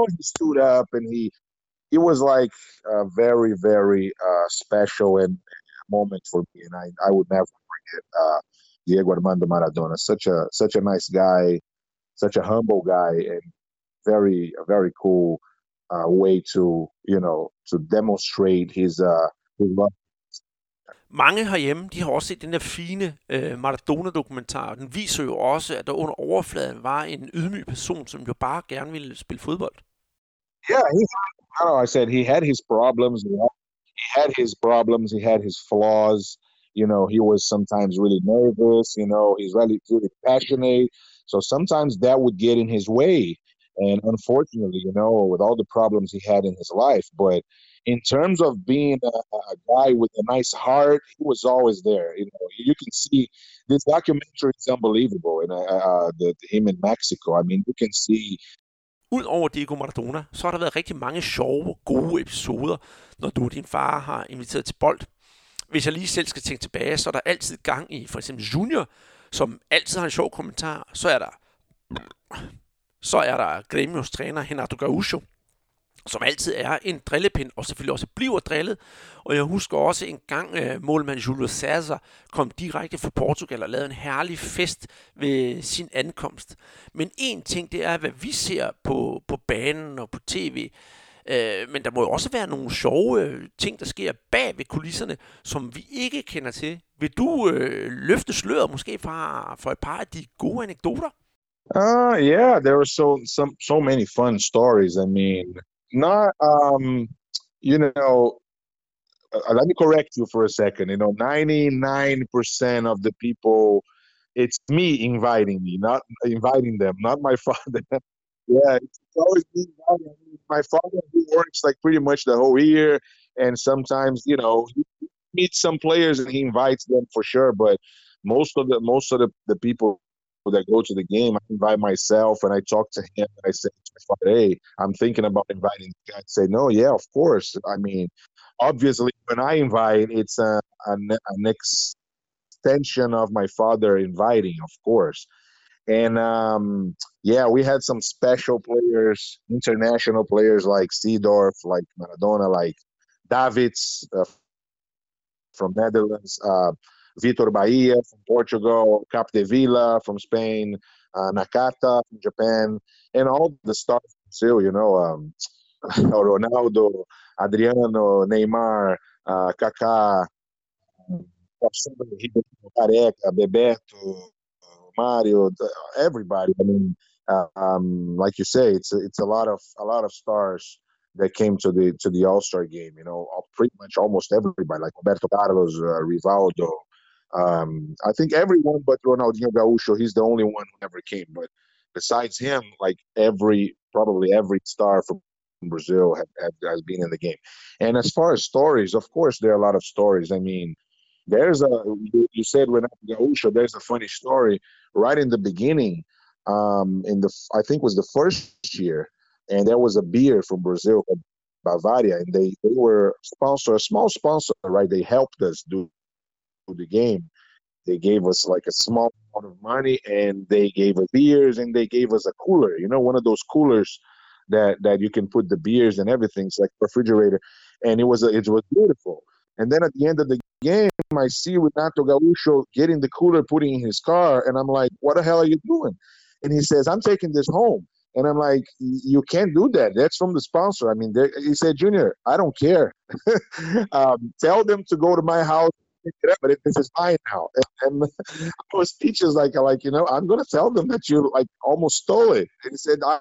Speaker 5: He stood up, and he, it was like a very, very uh, special and moment for me, and I, I would never forget uh, Diego Armando Maradona. Such a such a nice guy, such a humble guy, and very very cool uh, way to you know to demonstrate his uh, his love.
Speaker 2: Mange herhjemme, de har også set den der fine øh, Maradona-dokumentar. Den viser jo også, at der under overfladen var en ydmyg person, som jo bare gerne ville spille fodbold.
Speaker 5: Yeah, he, I know, I said he had his problems. He had his problems. He had his flaws. You know, he was sometimes really nervous. You know, he's really really passionate. So sometimes that would get in his way. And unfortunately, you know, with all the problems he had in his life, but in terms of being a, a, guy with a nice heart, he was always there. You know, you can see this documentary is unbelievable, and uh, uh, uh the, him in Mexico. I mean, you can see.
Speaker 2: Udover Diego Maradona, så har der været rigtig mange sjove, gode episoder, når du og din far har inviteret til bold. hvis jeg lige selv skal tænke tilbage, så er der altid gang i for eksempel Junior, som altid har en sjov kommentar. Så er der, så er der Gremios træner Renato Gaucho, som altid er en drillepind, og selvfølgelig også bliver drillet. Og jeg husker også en gang, uh, målmand Julio César kom direkte fra Portugal og lavede en herlig fest ved sin ankomst. Men en ting, det er, hvad vi ser på, på banen og på tv, Øh, men der må jo også være nogle sjove øh, ting, der sker bag ved kulisserne, som vi ikke kender til. Vil du øh, løfte sløret måske fra, for et par af de gode anekdoter?
Speaker 5: Uh, yeah, there were so some so many fun stories. I mean, not um, you know, uh, let me correct you for a second. You know, ninety nine percent of the people, it's me inviting me, not inviting them, not my father. yeah, it's always me inviting my father who works like pretty much the whole year, and sometimes you know he meets some players and he invites them for sure. But most of the most of the, the people that go to the game, I invite myself and I talk to him and I say "Hey, I'm thinking about inviting." The guy say, "No, yeah, of course." I mean, obviously, when I invite, it's a, a an extension of my father inviting, of course. And um, yeah, we had some special players, international players like Seedorf, like Maradona, like Davids uh, from Netherlands, uh, Vitor Bahia from Portugal, Capdevila from Spain, uh, Nakata from Japan, and all the stars from you know, um, Ronaldo, Adriano, Neymar, uh, Kaká, Careca, Bebeto, Mario, everybody. I mean, uh, um, like you say, it's it's a lot of a lot of stars that came to the to the All Star game. You know, pretty much almost everybody, like Roberto Carlos, uh, Rivaldo. Um, I think everyone but Ronaldinho Gaúcho. He's the only one who never came. But besides him, like every probably every star from Brazil have, have, has been in the game. And as far as stories, of course, there are a lot of stories. I mean, there's a you, said Renato Gaúcho. There's a funny story right in the beginning. Um, in the I think was the first year, and there was a beer from Brazil, Bavaria, and they they were sponsor a small sponsor, right? They helped us do the game. They gave us like a small amount of money, and they gave us beers, and they gave us a cooler. You know, one of those coolers that that you can put the beers and everything. It's like refrigerator, and it was it was beautiful. And then at the end of the game, I see Renato Gaúcho getting the cooler, putting in his car, and I'm like, "What the hell are you doing?" And he says, "I'm taking this home." And I'm like, "You can't do that. That's from the sponsor." I mean, he said, "Junior, I don't care. um, tell them to go to my house." But this is mine now, and, and I was speechless. Like, like you know, I'm gonna tell them that you like almost stole it. And he said, I,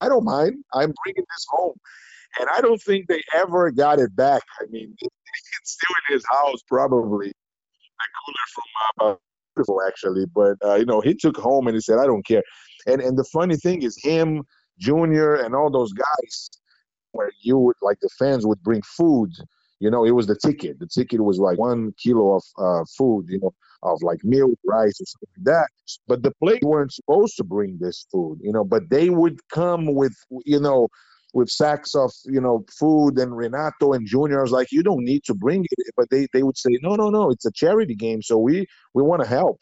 Speaker 5: I don't mind. I'm bringing this home and I don't think they ever got it back. I mean, it's still in his house, probably. The cooler from uh, beautiful, actually. But uh, you know, he took home and he said, "I don't care." And and the funny thing is, him, Junior, and all those guys, where you would like the fans would bring food. You know, it was the ticket. The ticket was like one kilo of uh, food. You know, of like milk, rice, or something like that. But the players weren't supposed to bring this food. You know, but they would come with you know with sacks of you know food and Renato and Junior. I was like, you don't need to bring it, but they they would say, no, no, no, it's a charity game, so we we want to help.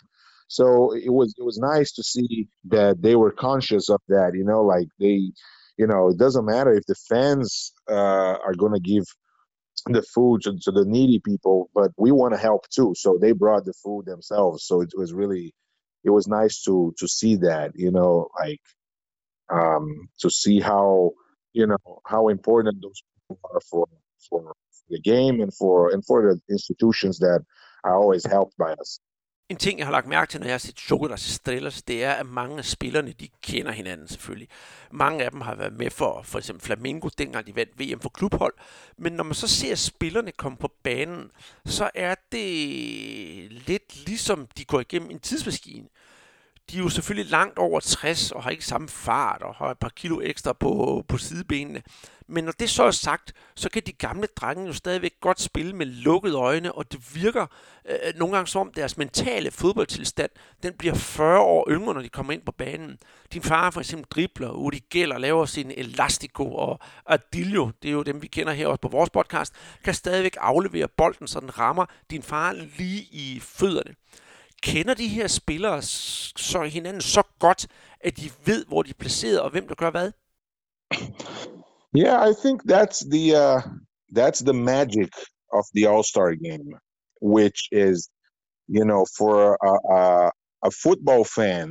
Speaker 5: So it was it was nice to see that they were conscious of that. You know, like they, you know, it doesn't matter if the fans uh, are to give the food to, to the needy people, but we want to help too. So they brought the food themselves. So it was really, it was nice to to see that. You know, like um, to see how you know how important those people are for for the game and for and for the institutions that are always helped by us.
Speaker 2: En ting, jeg har lagt mærke til, når jeg har set Chocolas Estrellas, det er, at mange af spillerne, de kender hinanden selvfølgelig. Mange af dem har været med for for eksempel Flamengo, dengang de vandt VM for klubhold. Men når man så ser spillerne komme på banen, så er det lidt ligesom de går igennem en tidsmaskine de er jo selvfølgelig langt over 60 og har ikke samme fart og har et par kilo ekstra på, på sidebenene. Men når det så er sagt, så kan de gamle drenge jo stadigvæk godt spille med lukkede øjne, og det virker øh, nogle gange som om deres mentale fodboldtilstand, den bliver 40 år yngre, når de kommer ind på banen. Din far for eksempel dribler, Udi Geller laver sin Elastico, og Adilio, det er jo dem, vi kender her også på vores podcast, kan stadigvæk aflevere bolden, så den rammer din far lige i fødderne. Kender de her spillere så hinanden så godt, at de ved, hvor de er placeret, og hvem der gør hvad?
Speaker 5: Yeah, I think that's the uh, that's the magic of the All Star game, which is, you know, for a, a, a football fan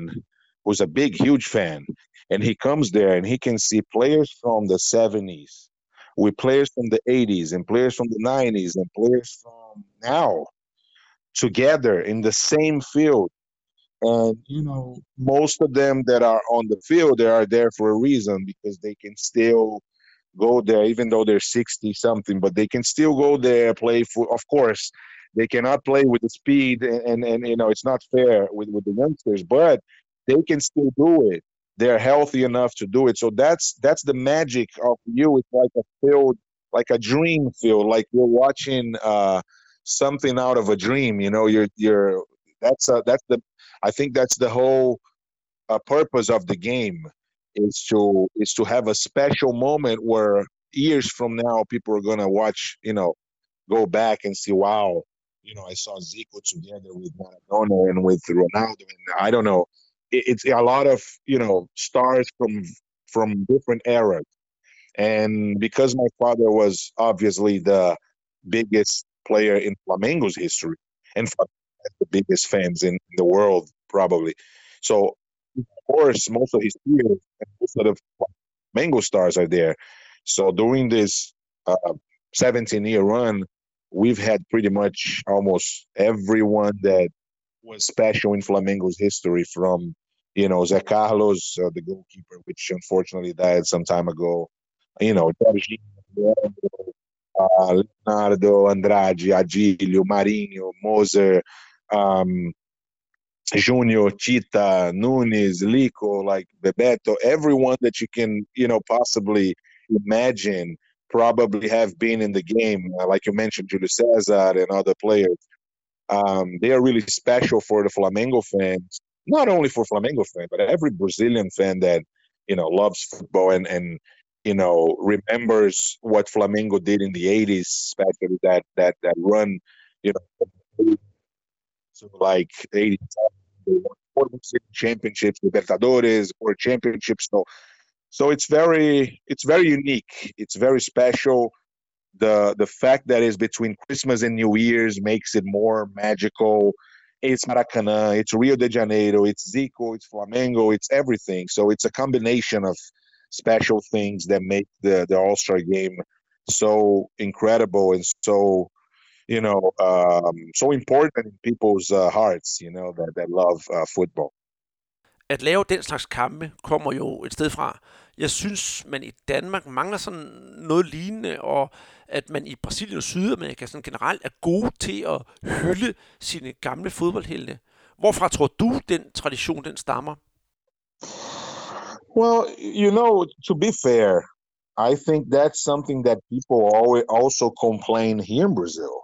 Speaker 5: who's a big, huge fan, and he comes there and he can see players from the 70s, with players from the 80s and players from the 90s and players from now together in the same field. And, you know, most of them that are on the field, they are there for a reason because they can still go there, even though they're 60 something, but they can still go there, play for, of course, they cannot play with the speed and, and, and you know, it's not fair with, with the youngsters, but they can still do it. They're healthy enough to do it. So that's that's the magic of you. It's like a field, like a dream field, like you're watching uh, something out of a dream. You know, you're you're that's a, that's the I think that's the whole uh, purpose of the game is to is to have a special moment where years from now people are gonna watch, you know, go back and see, wow, you know, I saw Zico together with Maradona and with Ronaldo, and I don't know, it, it's a lot of you know stars from from different eras, and because my father was obviously the biggest player in Flamengo's history, and the biggest fans in the world probably, so of course most of his peers and most of the Flamengo stars are there. So during this uh, 17 year run, we've had pretty much almost everyone that was special in Flamengo's history from, you know, Zé Carlos, uh, the goalkeeper, which unfortunately died some time ago, you know, uh, Leonardo, Andrade, Adilho, Marinho, Moser, um, Junior, Chita, Nunes, Lico, like Bebeto, everyone that you can, you know, possibly imagine probably have been in the game. Uh, like you mentioned, Julio Cesar and other players. Um, they are really special for the Flamengo fans. Not only for Flamengo fans, but every Brazilian fan that you know loves football and and you know remembers what Flamengo did in the '80s, especially that that that run. You know, so like '80s, four championships, Libertadores, four championships. So so it's very it's very unique. It's very special. The the fact that it's between Christmas and New Year's makes it more magical. It's Maracanã, it's Rio de Janeiro, it's Zico, it's Flamengo, it's everything. So it's a combination of special things that make the the All Star game so incredible and so you know um, so important in people's uh, hearts. You know that that love uh, football.
Speaker 2: At lave den slags kampe kommer jo et sted fra. Jeg synes, man i Danmark mangler sådan noget lignende, og at man i Brasilien og Sydamerika sådan generelt er gode til at hylde sine gamle fodboldhelte. Hvorfra tror du, den tradition den stammer?
Speaker 5: Well, you know, to be fair, I think that's something that people always also complain here in Brazil.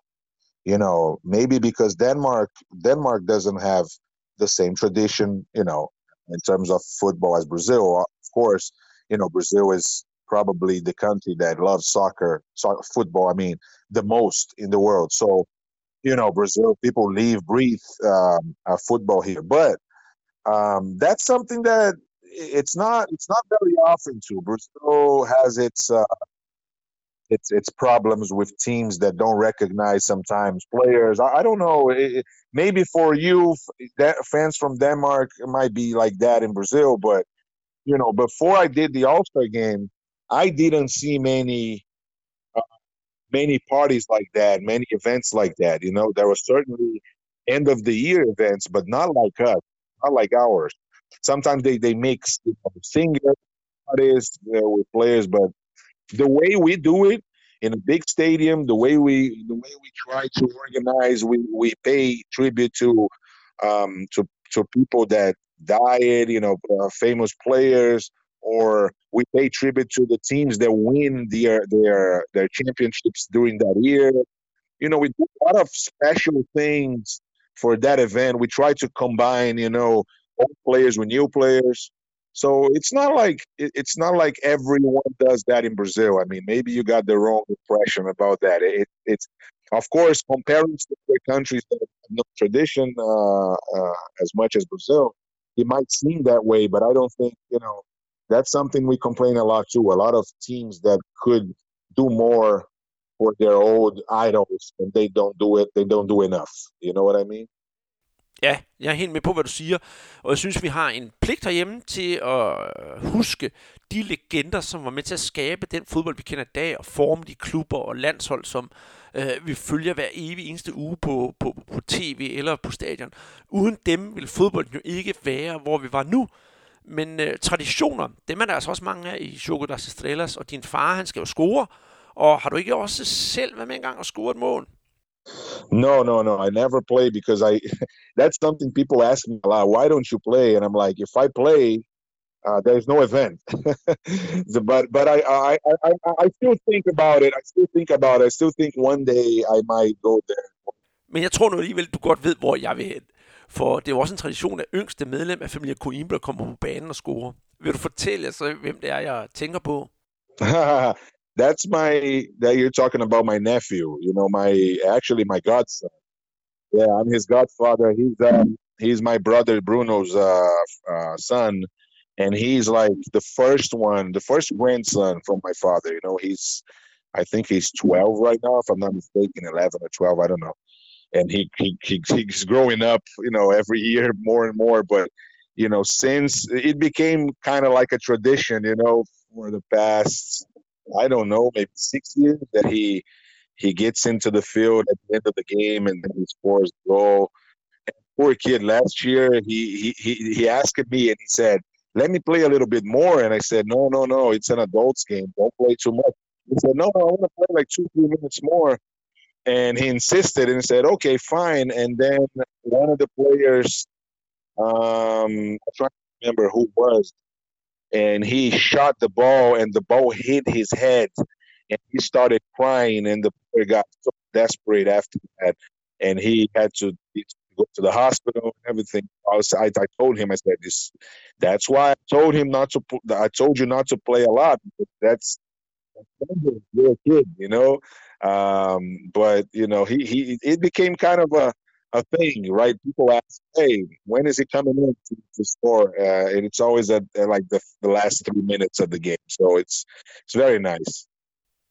Speaker 5: You know, maybe because Denmark Denmark doesn't have the same tradition, you know, in terms of football as Brazil. Of course, you know, Brazil is probably the country that loves soccer, soccer, football. I mean, the most in the world. So, you know, Brazil people live, breathe um, football here, but um, that's something that it's not it's not very often to. Brazil has its uh, its its problems with teams that don't recognize sometimes players. I, I don't know. It, maybe for you, that fans from Denmark, might be like that in Brazil, but you know, before I did the All Star game, I didn't see many uh, many parties like that, many events like that. You know, there were certainly end of the year events, but not like us, not like ours. Sometimes they they mix you know, singer artists uh, with players, but the way we do it in a big stadium, the way we the way we try to organize, we we pay tribute to um, to to people that died, you know, uh, famous players, or we pay tribute to the teams that win their their their championships during that year. You know, we do a lot of special things for that event. We try to combine, you know, old players with new players. So it's not like it's not like everyone does that in Brazil. I mean, maybe you got the wrong impression about that. It, it's of course comparing to other countries that have no tradition uh, uh, as much as Brazil it might seem that way, but I don't think, you know, that's something we complain a lot too. A lot of teams that could do more for their old idols and they don't do it, they don't do enough. You know what I mean?
Speaker 2: Ja, jeg er helt med på, hvad du siger. Og jeg synes, vi har en pligt herhjemme til at øh, huske de legender, som var med til at skabe den fodbold, vi kender i dag, og forme de klubber og landshold, som øh, vi følger hver evig eneste uge på, på, på tv eller på stadion. Uden dem ville fodbolden jo ikke være, hvor vi var nu. Men øh, traditioner, dem er der altså også mange af i Choco das Estrellas, og din far, han skal jo score. Og har du ikke også selv været med engang og score et mål?
Speaker 5: No, no, no. I never play because I. that's something people ask me a lot. Why don't you play? And I'm like, if I play, uh, there's no event. but but I, I I I still think about it. I still think about it. I still think one day I might go there.
Speaker 2: Men jeg tror nu alligevel, du godt ved, hvor jeg vil hen. For det er jo også en tradition, at yngste medlem af familien Coimbra kommer på banen og scorer. Vil du fortælle så, hvem det er, jeg tænker på?
Speaker 5: that's my that you're talking about my nephew you know my actually my godson. Yeah i'm his godfather. He's um, he's my brother bruno's uh, uh, son. And he's like the first one the first grandson from my father you know he's i think he's 12 right now if i'm not mistaken 11 or 12 i don't know. And he, he, he he's growing up you know every year more and more but you know since it became kind of like a tradition you know for the past I don't know, maybe six years that he he gets into the field at the end of the game and then he scores a goal. And poor kid, last year he he he asked me and he said, "Let me play a little bit more." And I said, "No, no, no, it's an adults game. Don't play too much." He said, "No, no, I want to play like two, three minutes more." And he insisted and said, "Okay, fine." And then one of the players, um, I'm trying to remember who was, and he shot the ball and the ball hit his head and he started crying and the boy got so desperate after that and he had to, go to the hospital and everything. I, was, I, I told him i said this that's why i told him not to i told you not to play a lot that's you're a kid you know? Um, but you know he, he it became kind of a a thing, right? People ask, "Hey, when is he coming in to, to score?" Uh, and it's always at, at like the, the last three minutes of the game, so it's it's very nice.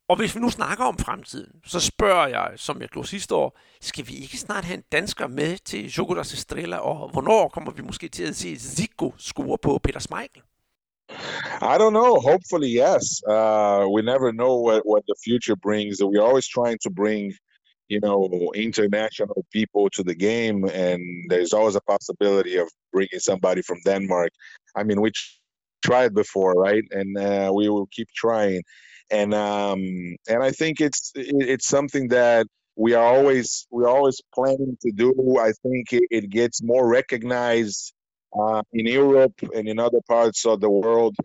Speaker 2: Og hvis vi nu snakker om fremtiden, så spørger jeg, som jeg gjorde sidste år, skal vi ikke snart have en dansker med til Jogodas Estrella, og hvornår kommer vi måske til at se Zico score på Peter Schmeichel?
Speaker 5: I don't know. Hopefully, yes. Uh, we never know what, what the future brings. We're always trying to bring you know, international people to the game, and there's always a possibility of bringing somebody from Denmark. I mean, we tried before, right? And uh, we will keep trying, and um, and I think it's it's something that we are always we're always planning to do. I think it, it gets more recognized uh, in Europe and in other parts of the world.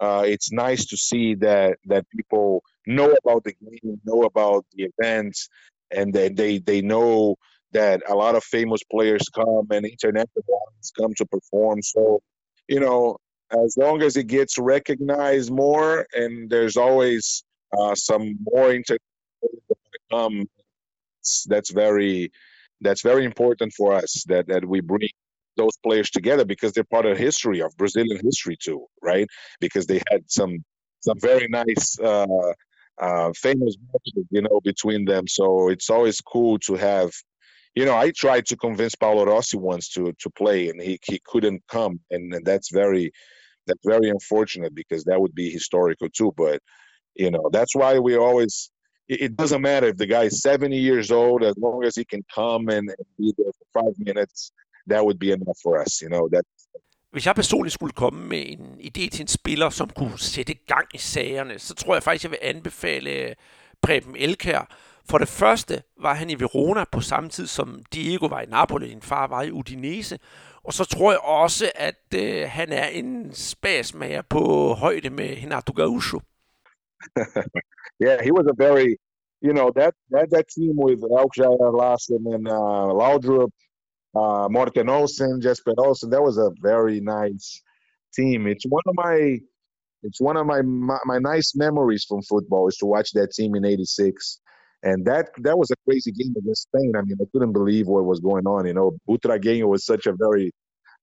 Speaker 5: Uh, it's nice to see that that people know about the game, know about the events, and they, they they know that a lot of famous players come and international ones come to perform. So, you know, as long as it gets recognized more, and there's always uh, some more international come, that's very that's very important for us that that we bring those players together because they're part of history of Brazilian history too, right? Because they had some some very nice uh, uh, famous matches, you know, between them. So it's always cool to have. You know, I tried to convince Paolo Rossi once to to play, and he he couldn't come, and, and that's very that's very unfortunate because that would be historical too. But you know, that's why we always. It, doesn't matter if the guy is 70 years old, as long as he can come and, and be there for five minutes, that would be enough for us. You know, that
Speaker 2: hvis jeg personligt skulle komme med en idé til en spiller, som kunne sætte gang i sagerne, så tror jeg faktisk, jeg vil anbefale øh, Preben Elkær. For det første var han i Verona på samme tid, som Diego var i Napoli, din far var i Udinese. Og så tror jeg også, at øh, han er en spasmager på højde med Renato Gaucho.
Speaker 5: yeah, he was a very, you know, that that, that team with Elkjær, Larsen and uh, Laudrup, uh, Morten Olsen, Jesper Olsen. That was a very nice team. It's one of my it's one of my, my, my nice memories from football is to watch that team in '86. And that that was a crazy game against Spain. I mean, I couldn't believe what was going on. You know, Butragueño was such a very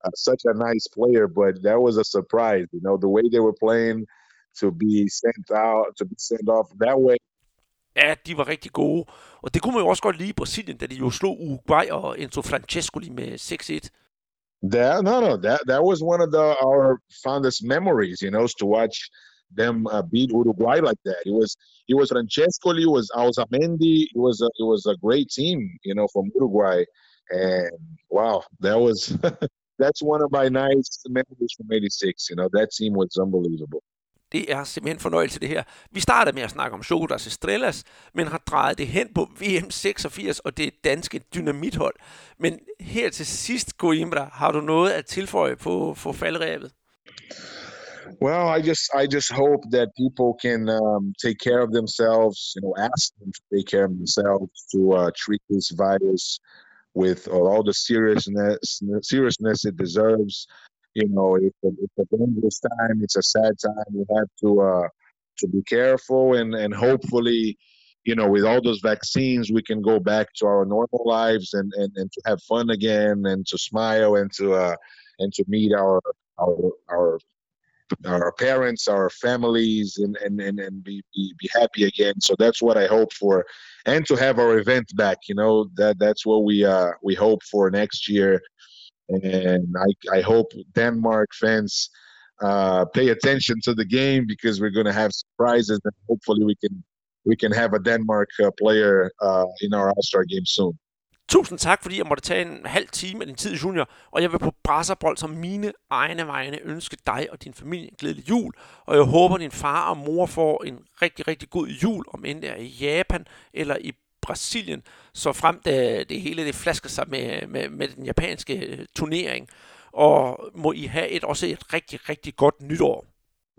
Speaker 5: uh, such a nice player, but that was a surprise. You know, the way they were playing to be sent out, to be sent off that way.
Speaker 2: Ja, de var rigtig gode. Og det kunne man jo også godt lide i Brasilien, da de jo slog Uruguay og Enzo Francesco lige med 6-1.
Speaker 5: That no no that that was one of the our fondest memories, you know, to watch them uh, beat Uruguay like that. It was it was Francesco, it was Alzamendi, it was a, it was a great team, you know, from Uruguay, and wow, that was that's one of my nice memories from '86. You know, that team was unbelievable.
Speaker 2: Det er simpelthen fornøjelse, det her. Vi starter med at snakke om Chocodas Estrellas, men har drejet det hen på VM 86 og det danske dynamithold. Men her til sidst, Coimbra, har du noget at tilføje på, på faldrevet?
Speaker 5: Well, I just I just hope that people can um, take care of themselves. You know, ask them to take care of themselves to uh, treat this virus with all the seriousness seriousness it deserves. You know, it's a, it's a dangerous time. It's a sad time. We have to uh, to be careful and and hopefully, you know, with all those vaccines, we can go back to our normal lives and and, and to have fun again and to smile and to uh, and to meet our our our our parents, our families, and and and, and be, be be happy again. So that's what I hope for, and to have our event back. You know that that's what we uh we hope for next year and I, I hope Denmark fans uh, pay attention to the game because we're going to have surprises and hopefully we can we can have a Denmark uh, player uh, in our All-Star game soon.
Speaker 2: Tusind tak, fordi jeg måtte tage en halv time af din tid, Junior. Og jeg vil på Brasserbold som mine egne vegne ønske dig og din familie en glædelig jul. Og jeg håber, din far og mor får en rigtig, rigtig god jul, om end det er i Japan eller i Brasilien, så frem det, det hele det flasker sig med, med, med den japanske øh, turnering. Og må I have et, også et rigtig, rigtig godt nytår.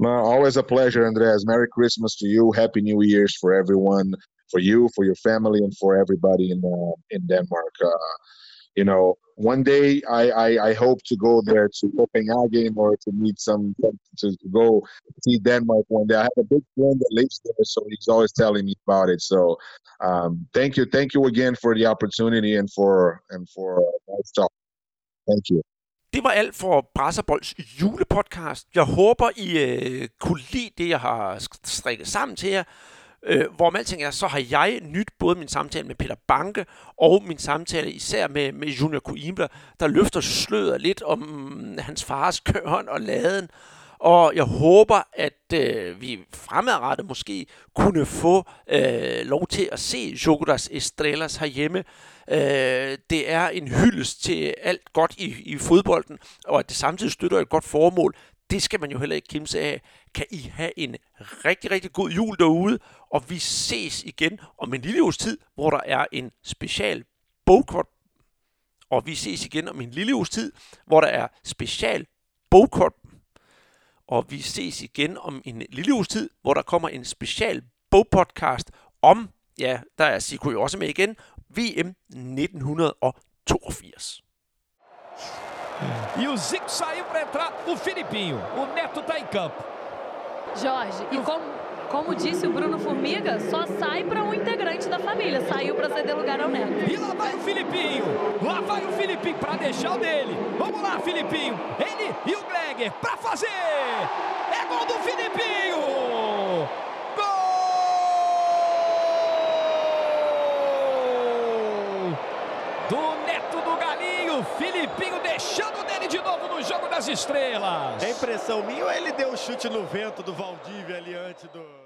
Speaker 5: Well, always a pleasure, Andreas. Merry Christmas to you. Happy New Year's for everyone, for you, for your family, and for everybody in uh, in Denmark. Uh, you know, one day I, I, I hope to go there to Copenhagen or to meet some to go see Denmark one day. I have a big friend that lives there, so he's always telling me about it. So um, thank you, thank you again for the opportunity and for and for uh, nice talk. Thank you.
Speaker 2: Det var alt for Brasserbolds julepodcast. Jeg håber, I øh, kunne lide det, jeg har strikket sammen til jer. Øh, hvor man alting er, så har jeg nyt både min samtale med Peter Banke og min samtale især med, med Junior Coimbra, der løfter sløret lidt om mm, hans fars køren og laden. Og jeg håber, at øh, vi fremadrettet måske kunne få øh, lov til at se Jogodas Estrellas herhjemme. Øh, det er en hyldest til alt godt i, i fodbolden, og at det samtidig støtter et godt formål. Det skal man jo heller ikke kimse af. Kan I have en rigtig, rigtig god jul derude, og vi ses igen om en lille uges tid, hvor der er en special bogkort. Og vi ses igen om en lille uges tid, hvor der er special bogkort. Og vi ses igen om en lille uges tid, hvor der kommer en special bogpodcast om, ja, der er Sigurd jo også med igen, VM 1982.
Speaker 6: E o Zico saiu para entrar o Filipinho. O Neto está em campo.
Speaker 7: Jorge, e como, como disse o Bruno Formiga, só sai para um integrante da família. Saiu para ceder lugar ao Neto.
Speaker 6: E lá vai o Filipinho. Lá vai o Filipinho para deixar o dele. Vamos lá, Filipinho. Ele e o Gregor para fazer. É gol do Filipinho. Filipinho deixando de novo no jogo das estrelas.
Speaker 8: É impressão minha ou ele deu o chute no vento do Valdívia ali antes do.